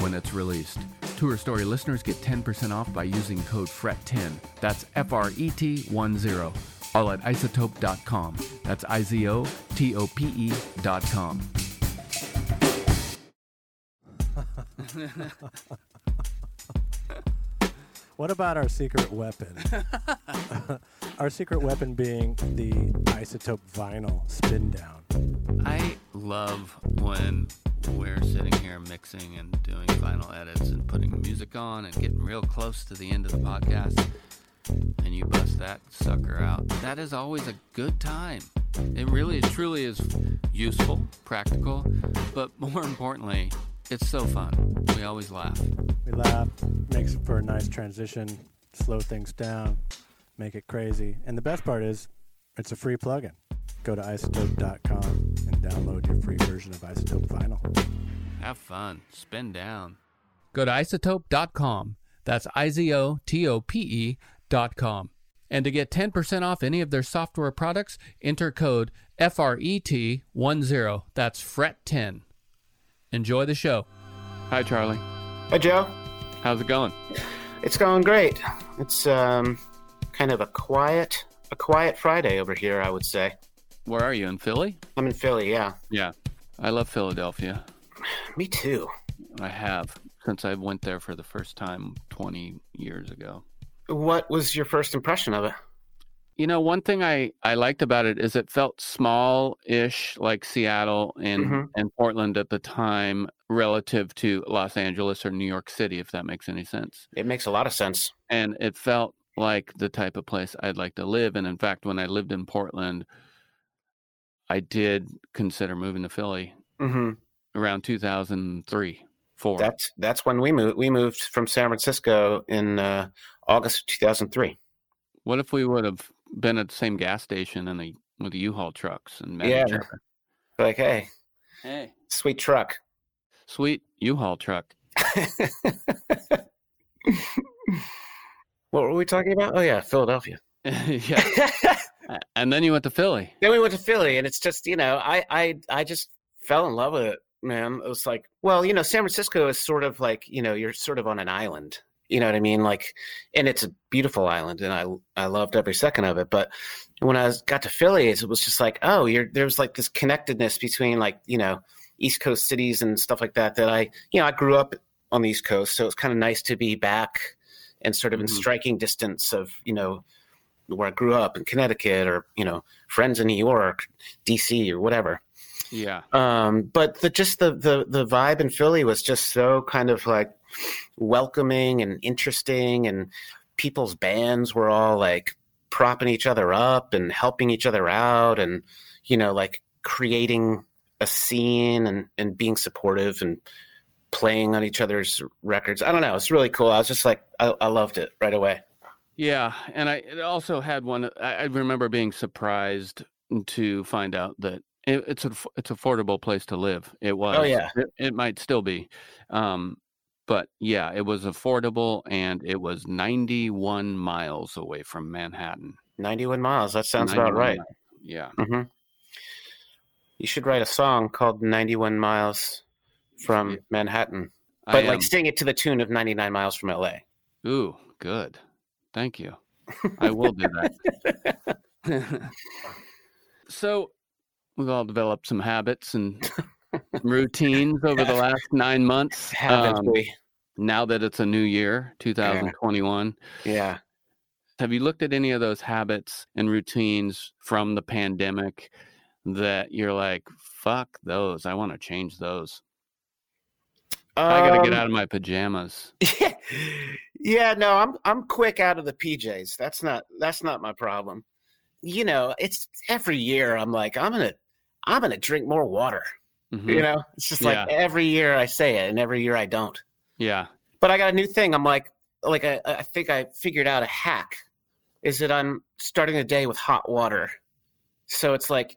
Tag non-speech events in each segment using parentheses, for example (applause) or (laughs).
when it's released. Tour Story listeners get 10% off by using code FRET10. That's F R E T 1 0. All at izotope.com. That's I Z O T O P E.com. (laughs) What about our secret weapon? (laughs) our secret weapon being the izotope vinyl spin down. I love when we're sitting here mixing and doing final edits and putting music on and getting real close to the end of the podcast and you bust that sucker out. That is always a good time. It really is, truly is useful, practical, but more importantly, it's so fun. We always laugh. We laugh, makes for a nice transition, slow things down, make it crazy. And the best part is, it's a free plugin. Go to izotope.com and download your free version of Izotope Vinyl. Have fun. Spin down. Go to izotope.com. That's I Z O T O P E dot com. And to get 10% off any of their software products, enter code FRET10. That's FRET10. Enjoy the show. Hi, Charlie. Hi, Joe. How's it going? It's going great. It's um, kind of a quiet, a quiet Friday over here. I would say. Where are you? In Philly? I'm in Philly. Yeah. Yeah. I love Philadelphia. (sighs) Me too. I have since I went there for the first time 20 years ago. What was your first impression of it? You know, one thing I, I liked about it is it felt small ish like Seattle and, Mhm. and Portland at the time relative to Los Angeles or New York City, if that makes any sense. It makes a lot of sense. And it felt like the type of place I'd like to live. And in fact, when I lived in Portland, I did consider moving to Philly hmm around 2003, four. That's that's when we moved. We moved from San Francisco in uh, August of 2003. What if we would have been at the same gas station and the with the U-Haul trucks and met Yeah. Like, hey, Hey, sweet truck. sweet U-Haul truck. (laughs) what were we talking about? Oh yeah, Philadelphia. (laughs) yeah. (laughs) And then you went to Philly. then we went to Philly, and it's just you know, I I I just fell in love with it, man. It was like, well, you know, San Francisco is sort of like you know, you're sort of on an island. You know what I mean? Like, and it's a beautiful island, and I I loved every second of it. But when I was, got to Philly, it was just like, oh, you're there's like this connectedness between like you know East Coast cities and stuff like that. That I you know I grew up on the East Coast, so it's kind of nice to be back and sort of in Mhm. striking distance of you know where I grew up in Connecticut or you know friends in New York, DC or whatever. Yeah. Um, but the just the the the vibe in Philly was just so kind of like welcoming and interesting, and people's bands were all like propping each other up and helping each other out and you know like creating a scene and and being supportive and playing on each other's records. I don't know. It's really cool. I was just like, I, I loved it right away. Yeah, and I also had one. I, remember being surprised to find out that it, it's a it's affordable place to live. It was. Oh yeah. It, it might still be, um, but yeah, it was affordable, and it was 91 miles away from Manhattan. 91 miles. That sounds about right. Miles. Yeah. hmm You should write a song called 91 Miles from Manhattan, I but am- like sing it to the tune of 99 Miles from LA. Ooh, good. Thank you. I (laughs) will do that. (laughs) so, we've all developed some habits and (laughs) routines over the last nine months. Haven't Um, we? now that it's a new year, 2021, Yeah. have you looked at any of those habits and routines from the pandemic that you're like, fuck those? I want to change those. I got to get Um, out of my pajamas. (laughs) yeah, no, I'm I'm quick out of the PJs. That's not that's not my problem. You know, it's every year I'm like, I'm gonna I'm gonna drink more water. Mhm. You know? It's just like Yeah. every year I say it and every year I don't. Yeah. But I got a new thing. I'm like like I, I think I figured out a hack is that I'm starting the day with hot water. So it's like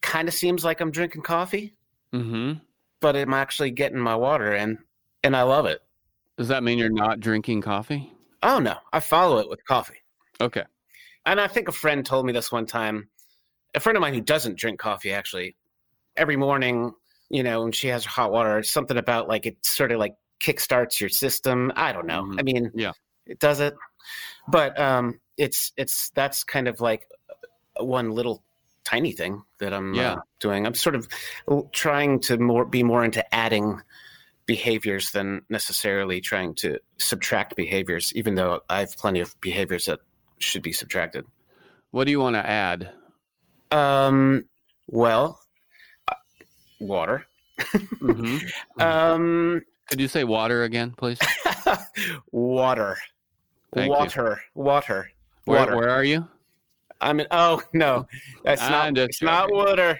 kind of seems like I'm drinking coffee, hmm but I'm actually getting my water and and I love it. Does that mean you're not drinking coffee? Oh no, I follow it with coffee. Okay. And I think a friend told me this one time. A friend of mine who doesn't drink coffee actually, every morning, you know, when she has her hot water, it's something about like it sort of like kickstarts your system. I don't know. Mhm. I mean, Yeah. it does it, but um, it's it's that's kind of like one little tiny thing that I'm Yeah. uh, doing. I'm sort of trying to more be more into adding behaviors than necessarily trying to subtract behaviors, even though I have plenty of behaviors that should be subtracted. What do you want to add? Um, well, uh, water. hmm (laughs) Um, Could you say water again, please? (laughs) water. Thank you. water. Water. Where, Water. where are you? I mean, oh (laughs) no, that's not. It's not water.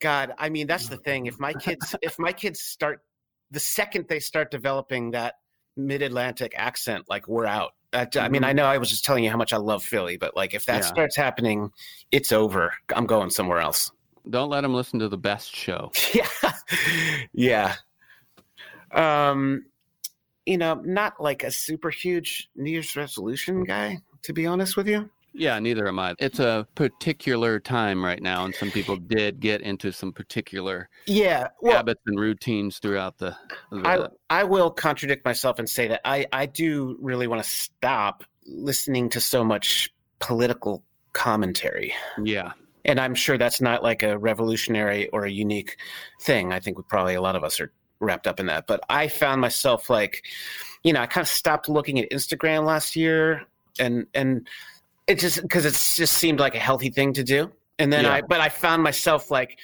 God, I mean, that's the thing. If my kids, if my kids start, the second they start developing that mid-Atlantic accent, like we're out. That, I mean, Mhm. I know I was just telling you how much I love Philly, but like if that Yeah. starts happening, it's over. I'm going somewhere else. Don't let them listen to the best show. (laughs) yeah yeah um you know not like a super huge new year's resolution guy to be honest with you Yeah, neither am I. It's a particular time right now, and some people did get into some particular yeah well habits and routines throughout the. I, I will contradict myself and say that I, I do really want to stop listening to so much political commentary. yeah, And I'm sure that's not like a revolutionary or a unique thing. I think we probably a lot of us are wrapped up in that. But I found myself like, you know, I kind of stopped looking at Instagram last year and and it just because it just seemed like a healthy thing to do. And then Yeah. I but I found myself like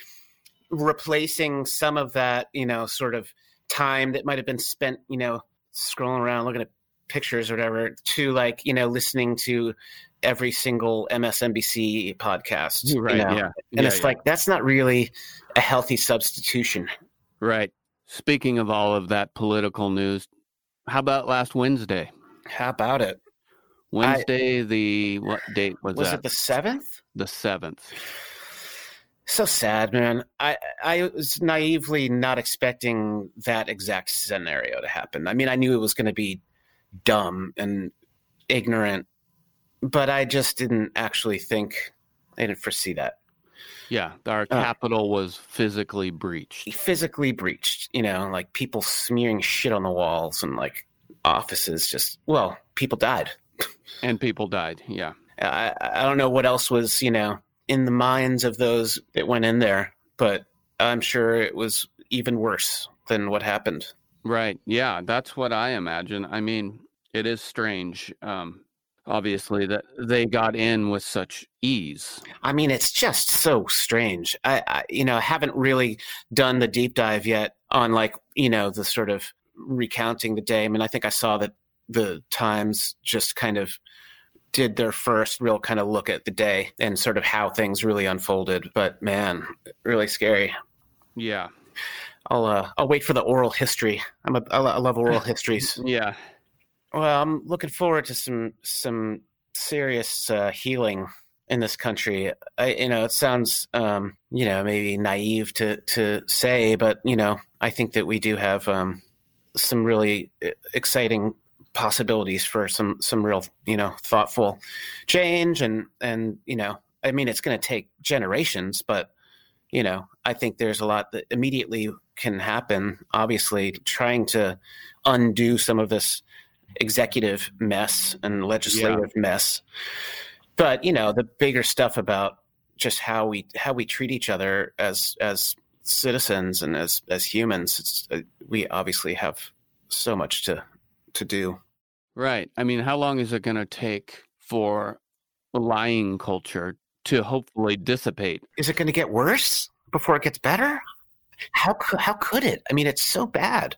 replacing some of that, you know, sort of time that might have been spent, you know, scrolling around looking at pictures or whatever to like, you know, listening to every single MSNBC podcast. you right. know? Yeah, And yeah, it's yeah. like that's not really a healthy substitution. right. Speaking of all of that political news, how about last Wednesday? How about it? Wednesday, the what date was, Was that? Was it the seventh? the seventh. So sad, man. I I was naively not expecting that exact scenario to happen. I mean, I knew it was going to be dumb and ignorant, but I just didn't actually think. I didn't foresee that. Yeah, our Uh. capital was physically breached. Physically breached, you know, like people smearing shit on the walls and like offices. Just well, people died. And people died. Yeah. I, I don't know what else was, you know, in the minds of those that went in there, but I'm sure it was even worse than what happened. Right. Yeah, that's what I imagine. I mean, it is strange, um, obviously, that they got in with such ease. I mean, it's just so strange. I, I, you know, haven't really done the deep dive yet on like, you know, the sort of recounting the day. I mean, I think I saw that the Times just kind of did their first real kind of look at the day and sort of how things really unfolded. But man, really scary. Yeah. I'll uh, I'll wait for the oral history. I'm a, I love oral (laughs) histories. Yeah. Well, I'm looking forward to some some serious uh, healing in this country. I, you know, it sounds um, you know maybe naive to to say, but you know, I think that we do have um, some really uh, exciting possibilities for some some real you know thoughtful change and and you know I mean it's going to take generations, but you know I think there's a lot that immediately can happen. Obviously, trying to undo some of this executive mess and legislative yeah. mess. But you know, the bigger stuff about just how we how we treat each other as as citizens and as as humans, uh, we obviously have so much to to do. Right. I mean, how long is it going to take for lying culture to hopefully dissipate? Is it going to get worse before it gets better? How how could it? I mean, it's so bad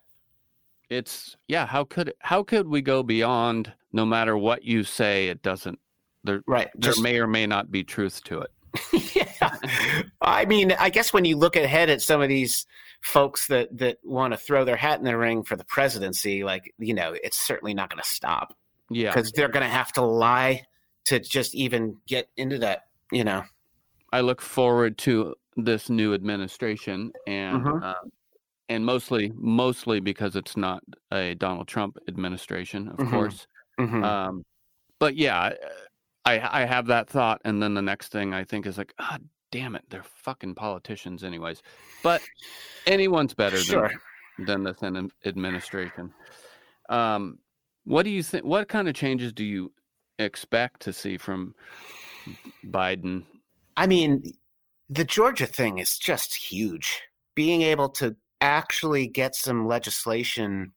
it's yeah how could how could we go beyond no matter what you say it doesn't there right there Just, may or may not be truth to it (laughs) yeah i mean i guess when you look ahead at some of these folks that that want to throw their hat in the ring for the presidency like you know it's certainly not going to stop yeah because they're going to have to lie to just even get into that you know i look forward to this new administration and mm-hmm. uh, and mostly mostly because it's not a Donald Trump administration, of mm-hmm. course. Mm-hmm. Um, but yeah, I I have that thought, and then the next thing I think is like, ah, damn it, they're fucking politicians, anyways. But anyone's better sure. than than this administration. Um, what do you think? What kind of changes do you expect to see from Biden? I mean, the Georgia thing is just huge. Being able to actually get some legislation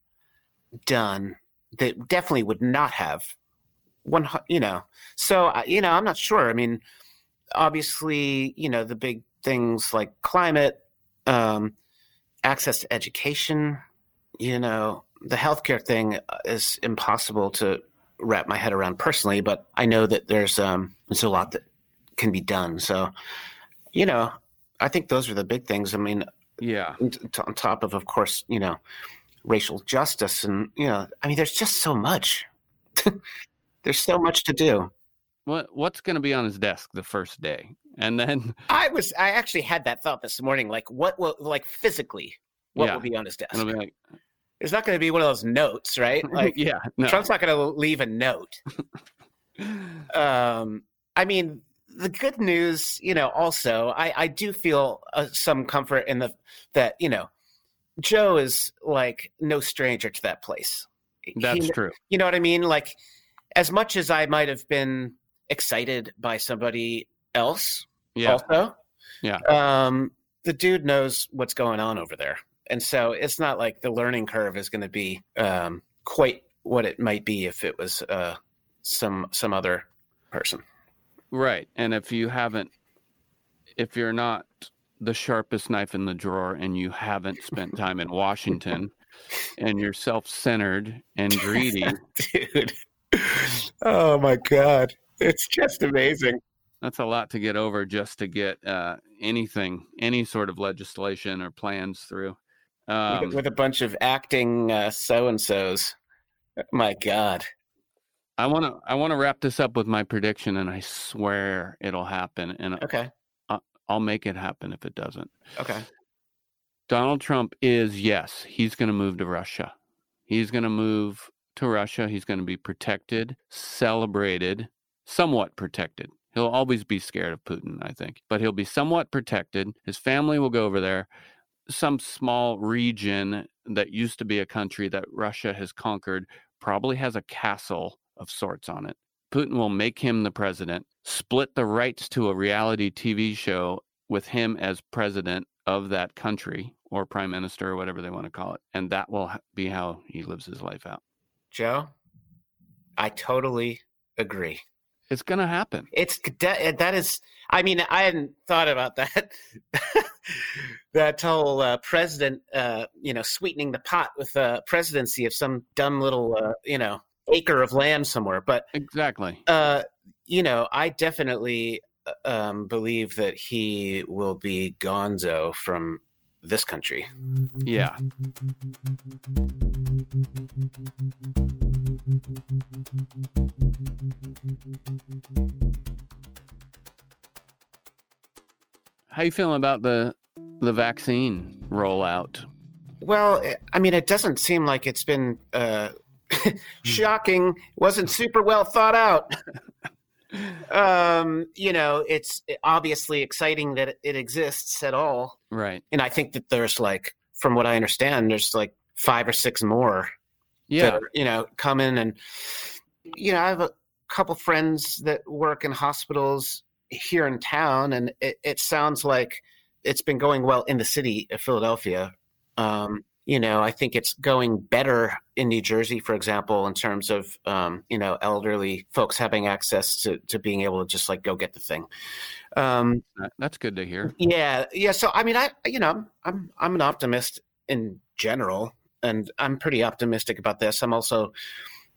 done that definitely would not have one you know so you know i'm not sure i mean obviously you know the big things like climate um, access to education you know the healthcare thing is impossible to wrap my head around personally but i know that there's um there's a lot that can be done so you know i think those are the big things i mean yeah. On top of, of course, you know, racial justice, and you know, I mean, there's just so much. (laughs) there's so much to do. What What's going to be on his desk the first day, and then (laughs) I was I actually had that thought this morning. Like, what will like physically what yeah. will be on his desk? Like, it's not going to be one of those notes, right? (laughs) Like, yeah, no. Trump's not going to leave a note. (laughs) um, I mean, the good news, you know, also I, I do feel uh, some comfort in the that you know Joe is like no stranger to that place. That's he, true. You know what I mean? Like as much as I might have been excited by somebody else, yeah. also, yeah, um, the dude knows what's going on over there, and so it's not like the learning curve is going to be um, quite what it might be if it was uh, some some other person. Right. And if you haven't, if you're not the sharpest knife in the drawer and you haven't spent time in Washington (laughs) and you're self centered and greedy. (laughs) Dude. Oh my God. (laughs) It's just amazing. That's a lot to get over just to get uh, anything, any sort of legislation or plans through. Um, with, a bunch of acting so and so's. My God. I want to I want to wrap this up with my prediction, and I swear it'll happen. And okay, I'll, I'll make it happen if it doesn't. Okay. Donald Trump is yes, he's going to move to Russia. He's going to move to Russia. He's going to be protected, celebrated, somewhat protected. He'll always be scared of Putin, I think, but he'll be somewhat protected. His family will go over there. Some small region that used to be a country that Russia has conquered probably has a castle of sorts on it. Putin will make him the president, split the rights to a reality TV show with him as president of that country or prime minister or whatever they want to call it. And that will be how he lives his life out. Joe, I totally agree. It's going to happen. It's that is, I mean, I hadn't thought about (laughs) that. that whole uh, president, uh, you know, sweetening the pot with the presidency of some dumb little, uh, you know, acre of land somewhere. But Exactly. uh, you know, I definitely uh, um, believe that he will be Gonzo from this country. Yeah. How you feeling about the the vaccine rollout? Well, eh, I mean, it doesn't seem like it's been uh, (laughs) shocking. Wasn't super well thought out. (laughs) um, you know, it's obviously exciting that it exists at all, Right. and I think that there's like, from what I understand, there's like five or six more Yeah. are, you know, come in and you know, I have a couple friends that work in hospitals here in town, and it, it sounds like it's been going well in the city of Philadelphia. Um, you know, I think it's going better in New Jersey, for example, in terms of um, you know elderly folks having access to to being able to just like go get the thing. Um, That's good to hear. yeah, yeah. So I mean, I you know, I'm I'm an optimist in general, and I'm pretty optimistic about this. I'm also,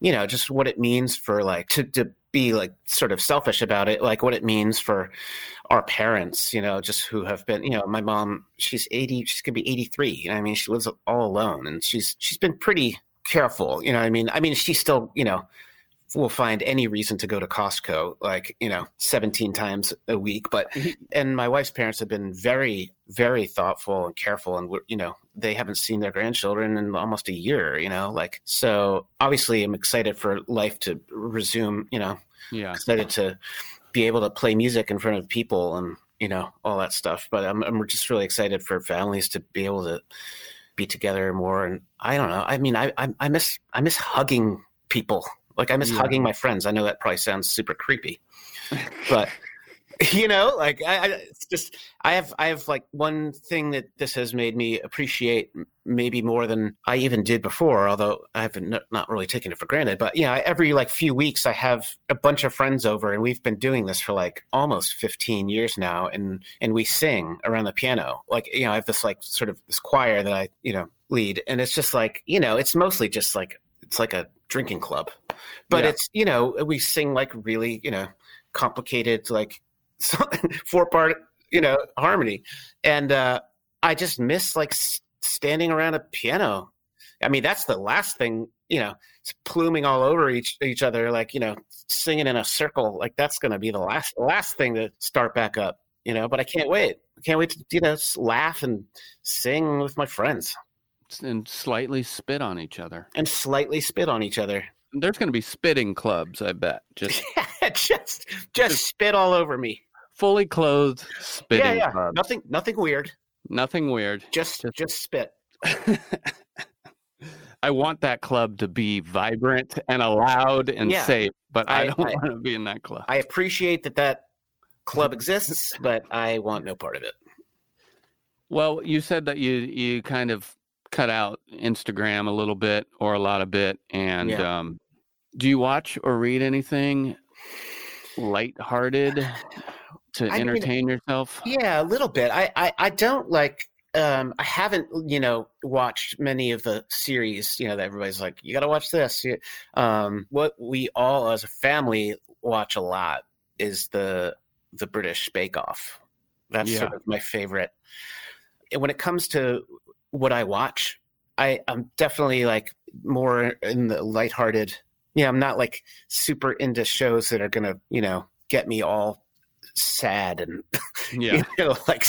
you know, just what it means for like to to be like sort of selfish about it, like what it means for our parents, you know, just who have been, you know, my mom, she's 80, she's gonna be 83. You know, I mean, she lives all alone, and she's she's been pretty careful. You know, I mean, I mean, she still, you know will find any reason to go to Costco, like, you know, 17 times a week. But, mm-hmm. and my wife's parents have been very, very thoughtful and careful. And, you know, they haven't seen their grandchildren in almost a year, you know, like, so obviously I'm excited for life to resume, you know, Yeah. excited to be able to play music in front of people and, you know, all that stuff. But I'm, I'm just really excited for families to be able to be together more. And I don't know. I mean, I, I, I miss, I miss hugging people. Like I miss Yeah. hugging my friends. I know that probably sounds super creepy, (laughs) but (laughs) you know, like I, I it's just I have I have like one thing that this has made me appreciate maybe more than I even did before. Although I haven't not really taken it for granted, but yeah, every like few weeks I have a bunch of friends over, and we've been doing this for like almost fifteen years now, and and we sing around the piano. Like you know, I have this like sort of this choir that I you know lead, and it's just like you know, it's mostly just like it's like a drinking club, but Yeah. it's you know we sing like really you know complicated like (laughs) four part you know harmony. And uh i just miss like s- standing around a piano. I mean that's the last thing you know it's pluming all over each each other like you know singing in a circle like that's going to be the last last thing to start back up you know? But i can't wait. I can't wait to you know laugh and sing with my friends And slightly spit on each other. and slightly spit on each other There's going to be spitting clubs, I bet. (laughs) Just just just spit all over me fully clothed spitting yeah yeah clubs. nothing nothing weird Nothing weird. just Just- just spit (laughs) I want that club to be vibrant and allowed and Yeah. safe, but I, I- don't I- want to be in that club. I appreciate that that club (laughs) exists, but I want no part of it. well, you said that you you kind of cut out Instagram a little bit or a lot of bit, and Yeah. um, do you watch or read anything lighthearted to I mean, entertain yourself? Yeah, a little bit. I I, I don't like. Um, I haven't, you know, watched many of the series. You know, that everybody's like, you got to watch this. Um, what we all as a family watch a lot is the the British Bake Off. That's sort of my favorite. And when it comes to what I watch, I I'm definitely like more in the lighthearted. Yeah, I'm not like super into shows that are gonna, you know, get me all sad and (laughs) Yeah, you know, like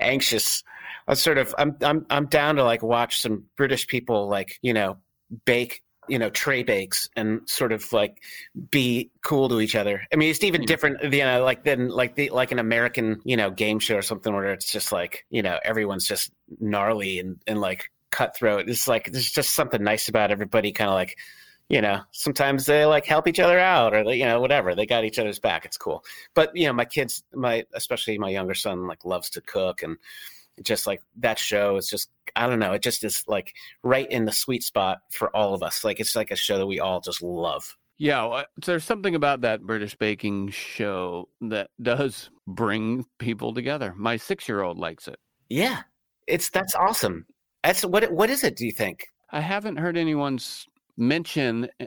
anxious. I sort of I'm I'm I'm down to like watch some British people like you know bake you know tray bakes and sort of like be cool to each other. I mean, it's even Yeah. different, you know, like than like the like an American you know game show or something where it's just like you know everyone's just gnarly and and like cutthroat. It's like there's just something nice about everybody, kind of like. You know, sometimes they like help each other out, or they, you know, whatever. They got each other's back. It's cool but you know my kids my especially my younger son like loves to cook and just like that show is just i don't know it just is like right in the sweet spot for all of us like it's like a show that we all just love yeah. well, uh, There's something about that British baking show that does bring people together. My six-year-old likes it. yeah it's that's awesome that's what what is it do you think I haven't heard anyone's mention eh,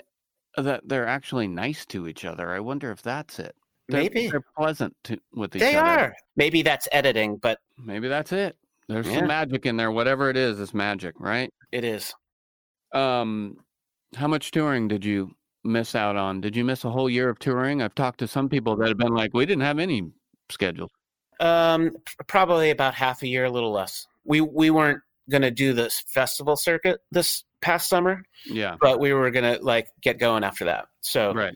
that they're actually nice to each other. I wonder if that's it. They're, Maybe. they're pleasant to, with each They other. are. Maybe that's editing, but Maybe that's it. There's Yeah. some magic in there. Whatever it is, it's magic, right? it is. Um, how much touring did you miss out on? Did you miss a whole year of touring? I've talked to some people that have been like, we didn't have any scheduled. Um, probably about half a year, a little less. We we weren't gonna do this festival circuit this past summer, Yeah, but we were gonna like get going after that. So right.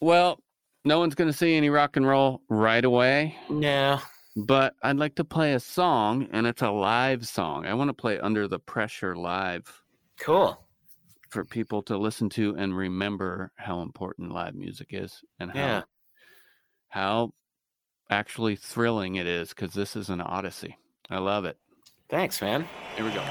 Well, no one's going to see any rock and roll right away, no, but I'd like to play a song, and it's a live song. I want to play Under the Pressure live cool. for people to listen to and remember how important live music is and how Yeah. how actually thrilling it is because this is an odyssey. I love it. Thanks, man. Here we go.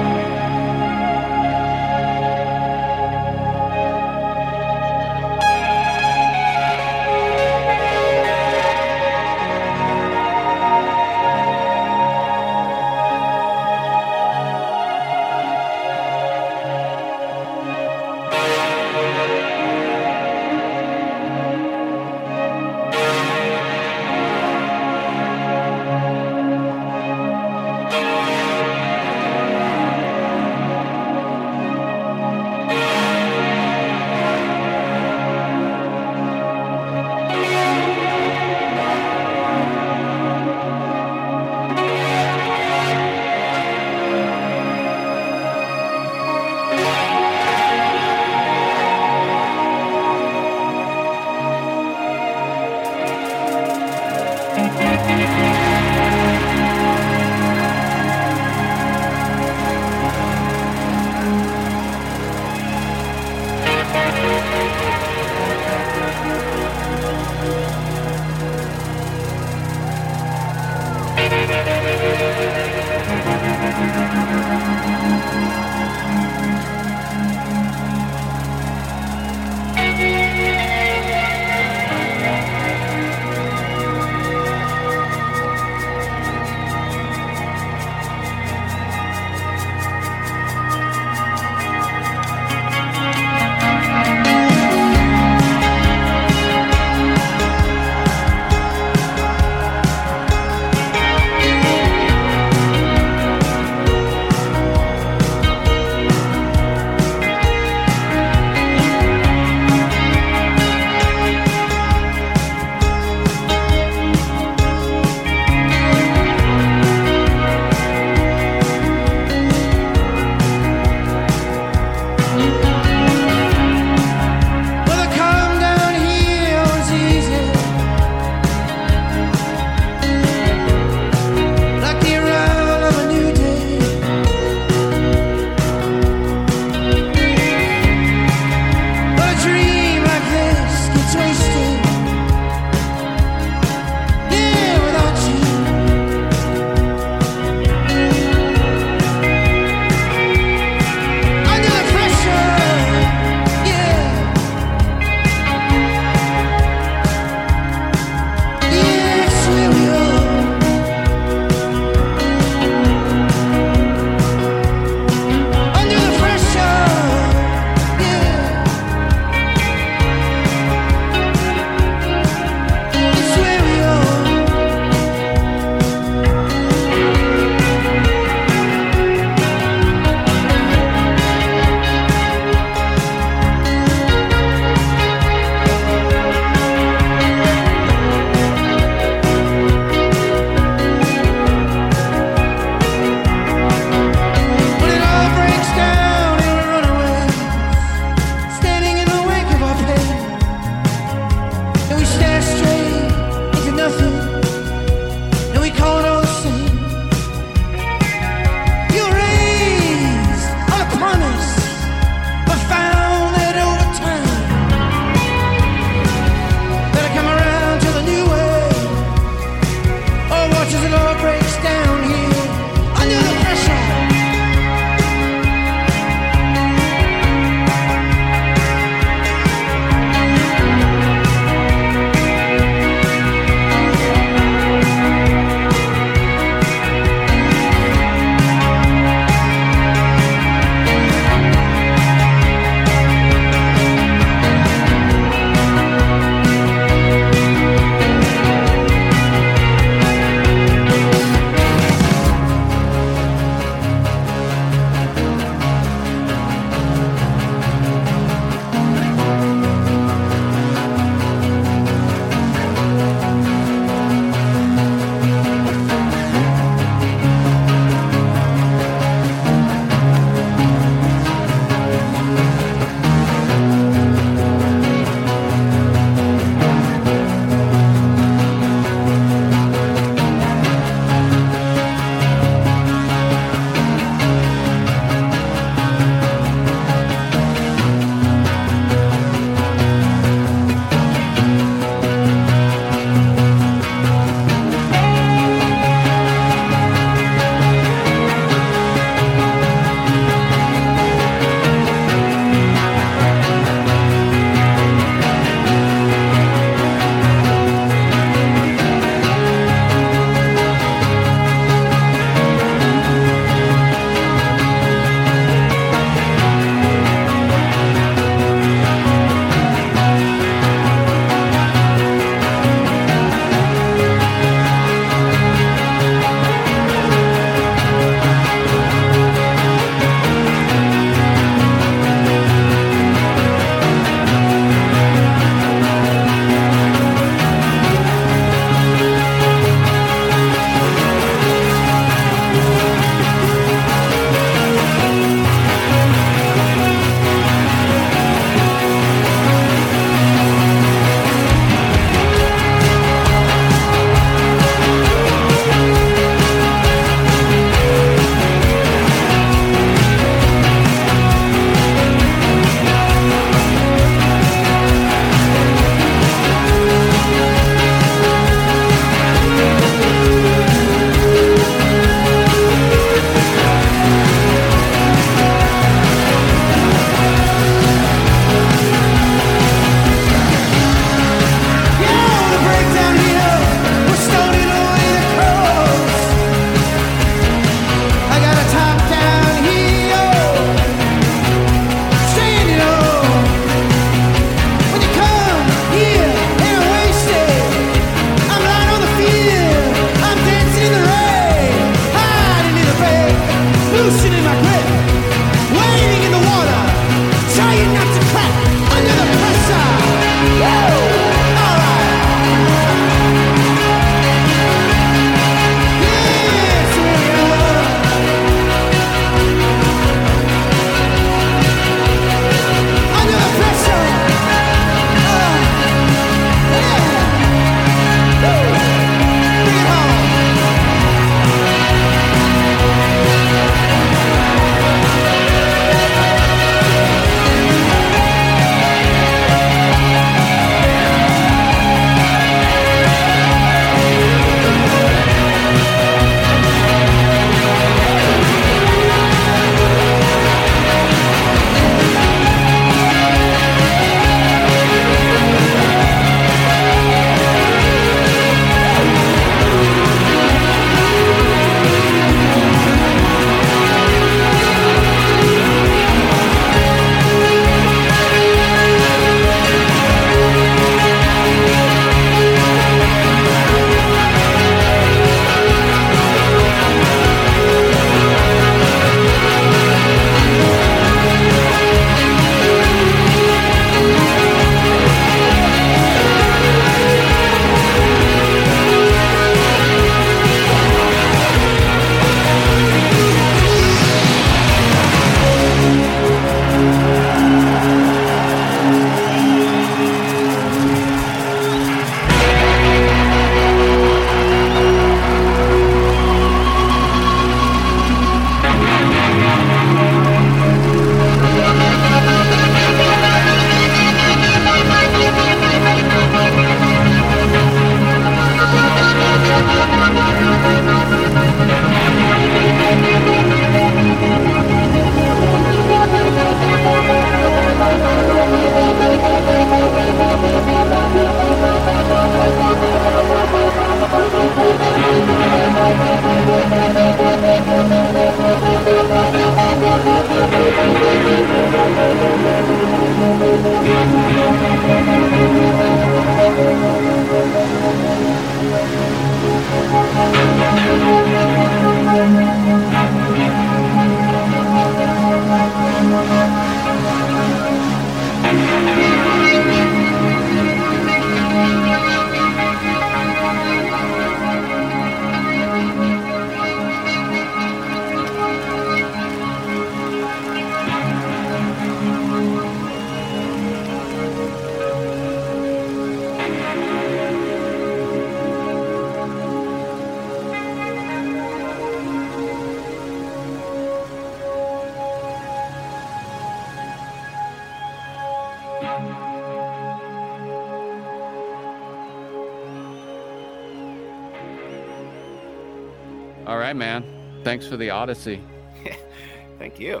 For the Odyssey. (laughs) Thank you.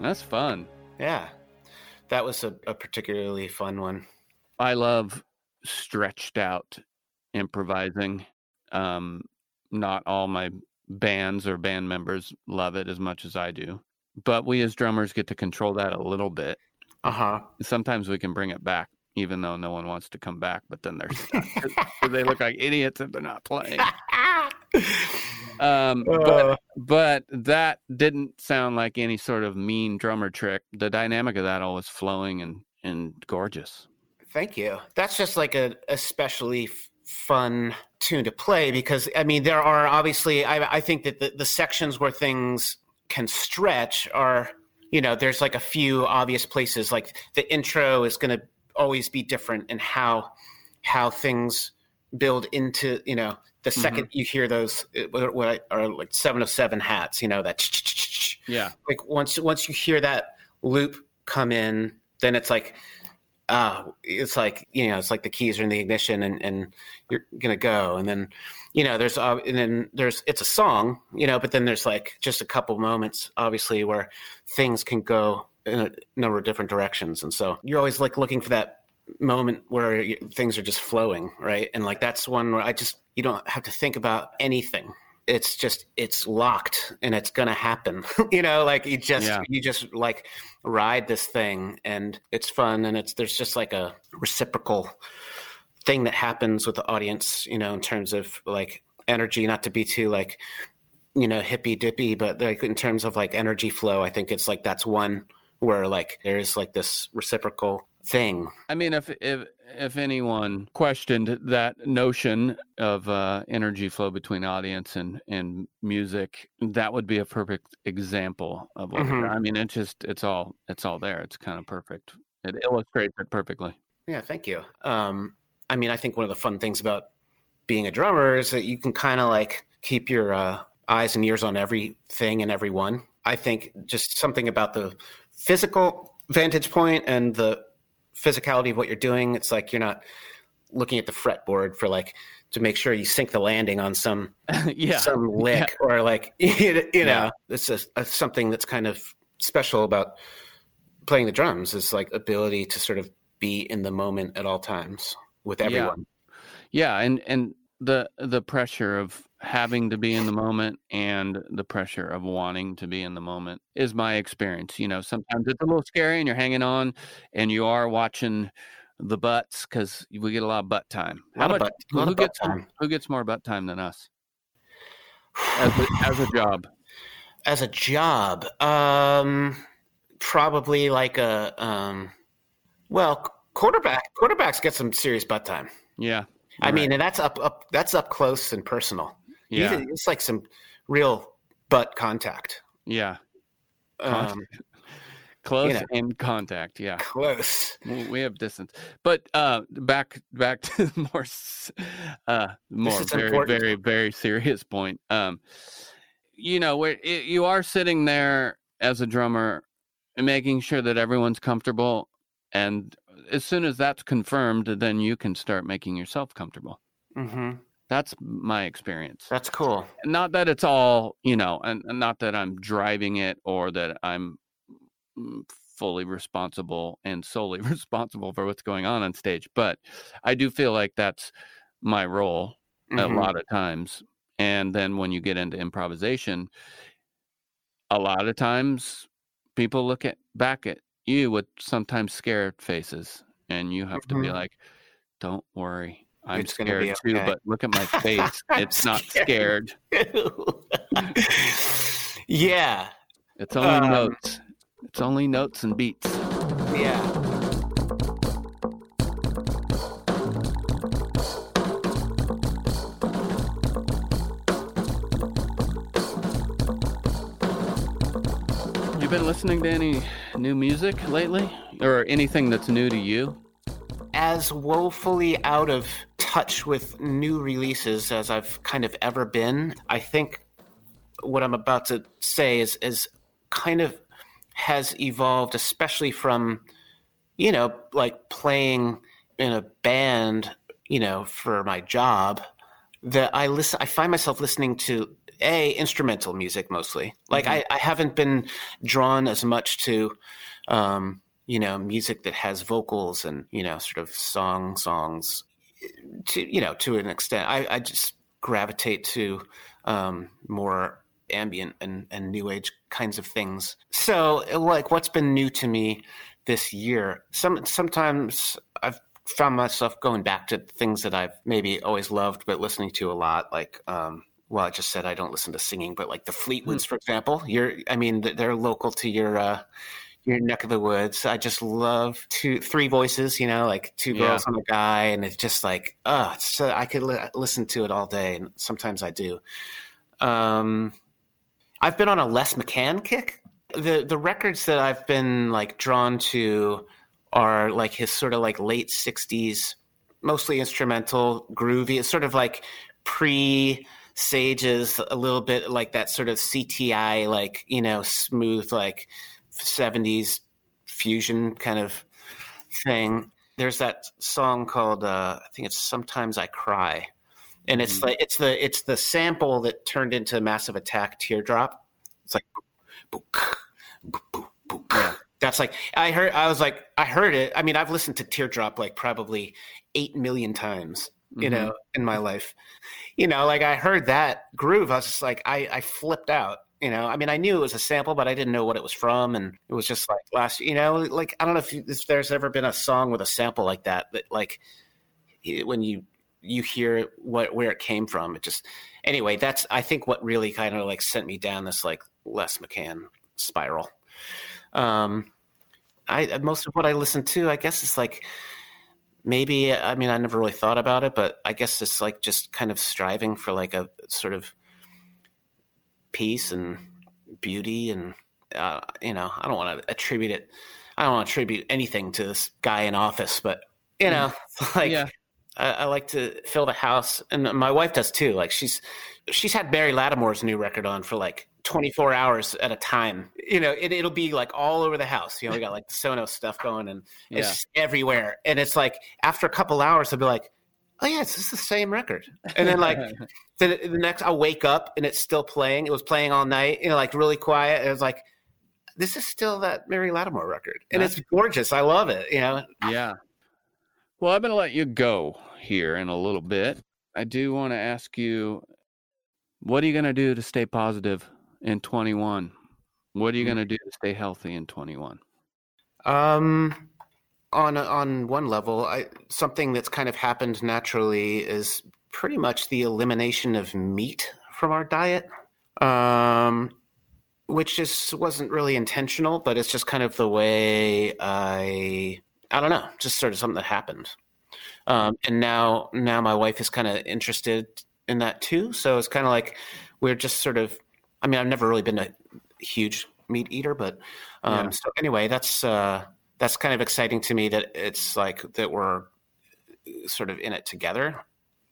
That's fun. Yeah. That was a, a particularly fun one. I love stretched out improvising. Um, not all my bands or band members love it as much as I do, but we as drummers get to control that a little bit. Uh huh. Sometimes we can bring it back, even though no one wants to come back, but then they're (laughs) they look like idiots if they're not playing. (laughs) Um, Uh. but but that didn't sound like any sort of mean drummer trick. The dynamic of that all was flowing and and gorgeous. Thank you. That's just like a especially fun tune to play because I mean there are obviously I I think that the, the sections where things can stretch are you know there's like a few obvious places like the intro is going to always be different in how how things build into you know the 2nd you hear those what what are like seven of seven hats you know that Yeah, like once once you hear that loop come in, then it's like uh it's like you know it's like the keys are in the ignition and and you're gonna go. And then you know there's uh, and then there's it's a song you know but then there's like just a couple moments obviously where things can go in a number of different directions. And so you're always like looking for that moment where things are just flowing right? And like that's one where i just you don't have to think about anything. It's just it's locked and it's gonna happen (laughs) you know? Like you just Yeah. you just like ride this thing and it's fun and it's there's just like a reciprocal thing that happens with the audience you know in terms of like energy not to be too like you know hippy dippy but like in terms of like energy flow i think it's like that's one where like there's like this reciprocal thing I mean, if if if anyone questioned that notion of uh, energy flow between audience and and music, that would be a perfect example of what. Mhm. I mean, it's just it's all it's all there. It's kind of perfect. It illustrates it perfectly. Yeah, thank you. Um, I mean, I think one of the fun things about being a drummer is that you can kind of like keep your uh, eyes and ears on everything and everyone. I think just something about the physical vantage point and the physicality of what you're doing. It's like you're not looking at the fretboard for like to make sure you sink the landing on some (laughs) yeah, some lick or like (laughs) you know it's a, a, uh, something that's kind of special about playing the drums is like ability to sort of be in the moment at all times with Yeah. everyone yeah, and and the the pressure of having to be in the moment and the pressure of wanting to be in the moment is my experience. You know, sometimes it's a little scary and you're hanging on, and you are watching the butts because we get a lot of butt time. Lot of butt- who gets more- time. who gets more butt time than us as a, (sighs) as a job? as a job um probably like a um well quarterback quarterbacks get some serious butt time Yeah, i right. mean and that's up up that's up close and personal You- yeah, it's like some real butt contact yeah, um, (laughs) close know. and contact. Yeah. close we have distance but uh back back to (laughs) the more uh more very important. very very serious point um you know where it, you are sitting there as a drummer making sure that everyone's comfortable and as soon as that's confirmed then you can start making yourself comfortable hmm that's my experience that's cool not that it's all you know and, and not that i'm driving it or that i'm mm, fully responsible and solely (laughs) responsible for what's going on on stage but i do feel like that's my role a Mhm. lot of times and then when you get into improvisation a lot of times people look at back at you with sometimes scared faces and you have to be Mhm. like don't worry i'm It's scared be too but look at my (laughs) face. It's not scared. scared. (laughs) yeah. It's only Um, notes. It's only notes and beats. Yeah. You been listening to any new music lately? Or anything that's new to you? As woefully out of touch with new releases as I've kind of ever been. I think what I'm about to say is is kind of has evolved, especially from you know like playing in a band, you know, for my job. That I listen, I find myself listening to a instrumental music mostly. Like Mhm. I, I haven't been drawn as much to, um, you know, music that has vocals and you know, sort of song songs. To you know, to an extent, I, I just gravitate to um, more ambient and, and new age kinds of things. So, like, what's been new to me this year? Some sometimes I've found myself going back to things that I've maybe always loved but listening to a lot, like. Um, well, I just said I don't listen to singing, but like the Fleetwoods, for example, you're, I mean, they're local to your, uh, your neck of the woods. I just love two, three voices, you know, like two Yeah. girls and a guy. And it's just like, oh, it's so, I could li- listen to it all day. And sometimes I do. Um, I've been on a Les McCann kick. The, the records that I've been like drawn to are like his sort of like late sixties, mostly instrumental, groovy. It's sort of like pre Sages, a little bit like that sort of CTI, like, you know, smooth, like 70s fusion kind of thing. There's that song called, uh, I think it's Sometimes I Cry. And it's Mhm. like, it's the, it's the sample that turned into Massive Attack Teardrop. It's like, boop, boop, boop. Yeah. That's like, I heard, I was like, I heard it. I mean, I've listened to Teardrop like probably 8 million times, you Mhm. know, in my life you know, like I heard that groove, I was just like, I, I flipped out. You know, I mean, I knew it was a sample, but I didn't know what it was from, and it was just like last, you know, like I don't know if, you, if there's ever been a song with a sample like that that, like, when you you hear what where it came from, it just anyway. That's I think what really kind of like sent me down this like Les McCann spiral. Um, I most of what I listen to, I guess, is like maybe i mean i never really thought about it but i guess it's like just kind of striving for like a sort of peace and beauty and uh, you know i don't want to attribute it i don't want to attribute anything to this guy in office but you know (laughs) like Yeah. I, I like to fill the house and my wife does too like she's she's had Mary Lattimore's new record on for like 24 hours at a time you know it, it'll be like all over the house you know we got like the sonos stuff going and Yeah. it's just everywhere. And it's like after a couple hours, I'll be like, oh yeah, it's just the same record. And then like (laughs) the, the next, I'll wake up and it's still playing. It was playing all night, you know, like really quiet. And it was like, this is still that Mary Lattimore record, and it's gorgeous. I love it. You know, Yeah. Well, I'm going to let you go here in a little bit. I do want to ask you what are you going to do to stay positive in 21? What are you going to do to stay healthy in 21? Um, on on one level, I, something that's kind of happened naturally is pretty much the elimination of meat from our diet. Um, which just wasn't really intentional, but it's just kind of the way I I don't know, just sort of something that happened. Um, and now now my wife is kind of interested in that too, so it's kind of like we're just sort of. I mean, I've never really been a huge meat eater, but um, Yeah. so anyway, that's uh, that's kind of exciting to me that it's like that we're sort of in it together.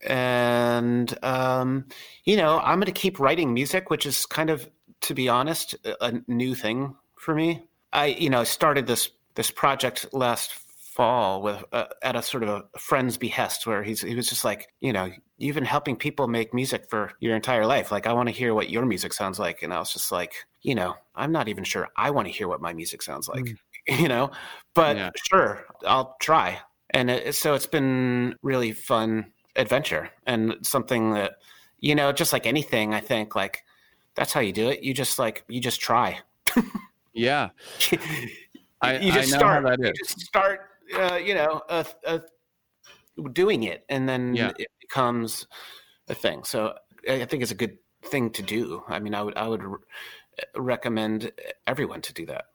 And um, you know, I'm going to keep writing music, which is kind of, to be honest, a new thing for me. I, you know, started this this project last fall with uh, at a sort of a friend's behest, where he's he was just like, you know, you've been helping people make music for your entire life. Like, I want to hear what your music sounds like, and I was just like, you know, I'm not even sure I want to hear what my music sounds like, (laughs) you know, but Yeah. sure, I'll try. And it, so it's been really fun adventure and something that, you know, just like anything, I think like that's how you do it. You just like you just try. Yeah. (laughs) I, you just I start. You just start. Uh, you know, uh, uh, doing it, and then Yeah. it becomes a thing. So I I think it's a good thing to do. I mean, I would I would re- recommend everyone to do that.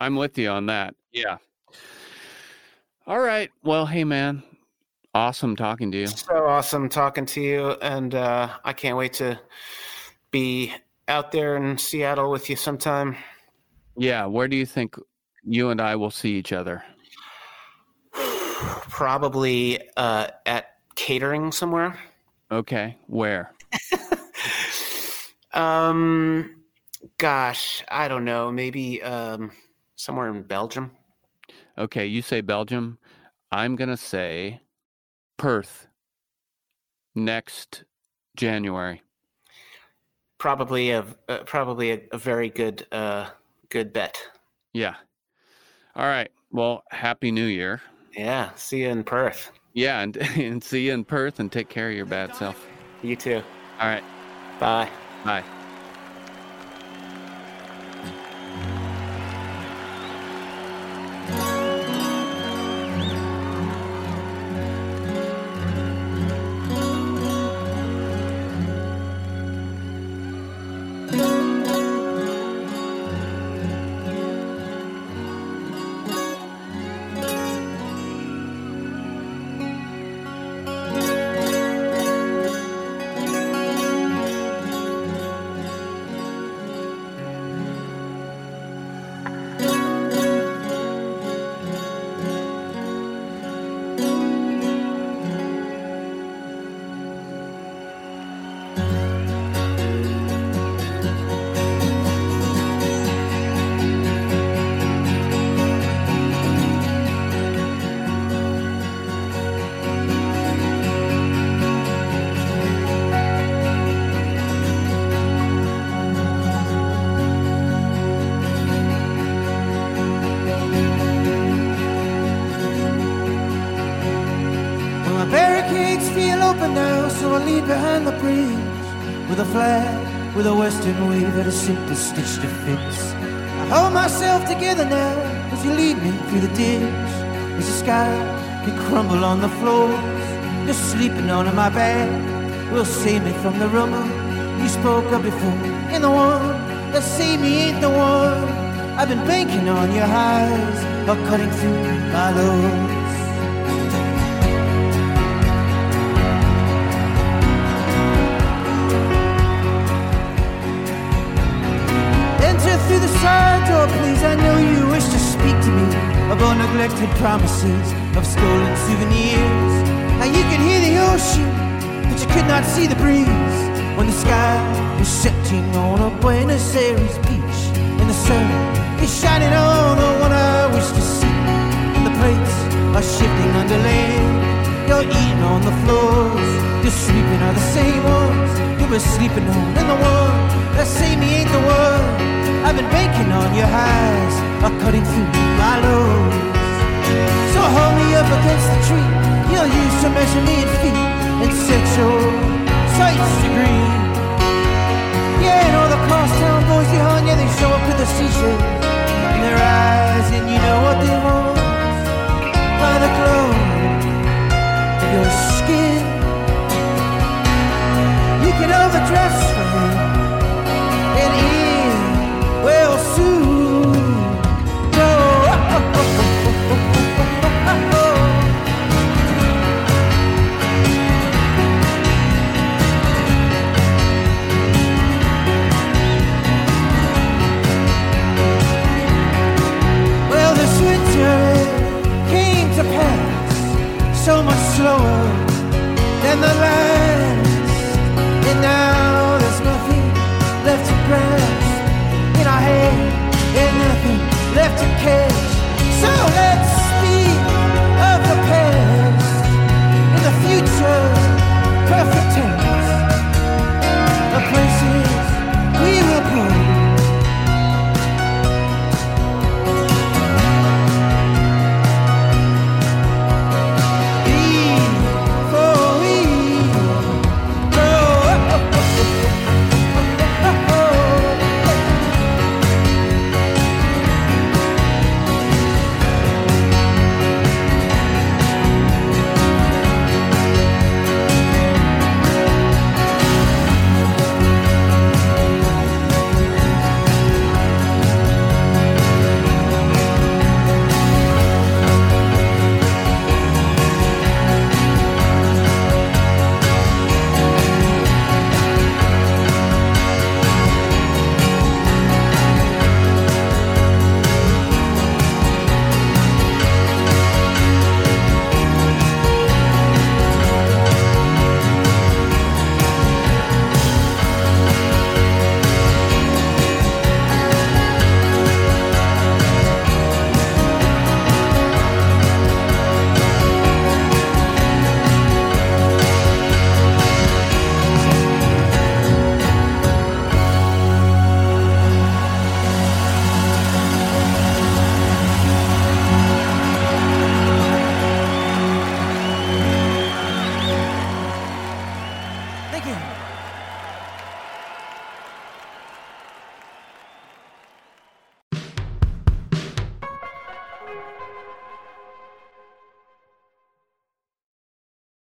I'm with you on that. Yeah. All right. Well, hey, man. Awesome talking to you. So awesome talking to you, and uh, I can't wait to be out there in Seattle with you sometime. Yeah. Where do you think you and I will see each other? (sighs) Probably uh, at catering somewhere. Okay. Where? (laughs) Um, gosh, I don't know. Maybe um, somewhere in Belgium. Okay. You say Belgium. I'm going to say Perth next January. probably a uh, probably a, a, very good uh, good bet. Yeah. All right. Well, happy New Year. Yeah. See you in Perth. Yeah, and, (laughs) and see you in Perth, and take care of your bad self. You too. All right. Bye. Bye. With a western weave at a simple stitch to fix. I hold myself together now as you lead me through the ditch. As the sky can crumble on the floors, you're sleeping on my back will save me from the rumble you spoke of before. And the one that saved me ain't the one. I've been banking on your highs, or cutting through my lows. Promises of stolen souvenirs. And you can hear the ocean, but you could not see the breeze when the sky was setting on a Buenos Aires beach. And the sun is shining on the one I wish to see. And the plates are shifting under land. You're eating on the floors. You're sleeping are the same ones you were sleeping on. And the one that say me ain't the one. I've been banking on your highs are cutting through my lows. So hold me up against the tree. You'll use to measure me in feet and set your sights to. Yeah, and all the crosstown boys behind, yeah, they show up with the seashells in their eyes, and you know what they want by the glow of your skin. You can overdress for them and will so much slower than the last, and now there's nothing left to grasp in our head and nothing left to catch. So let's speak of the past in the future, perfect tense.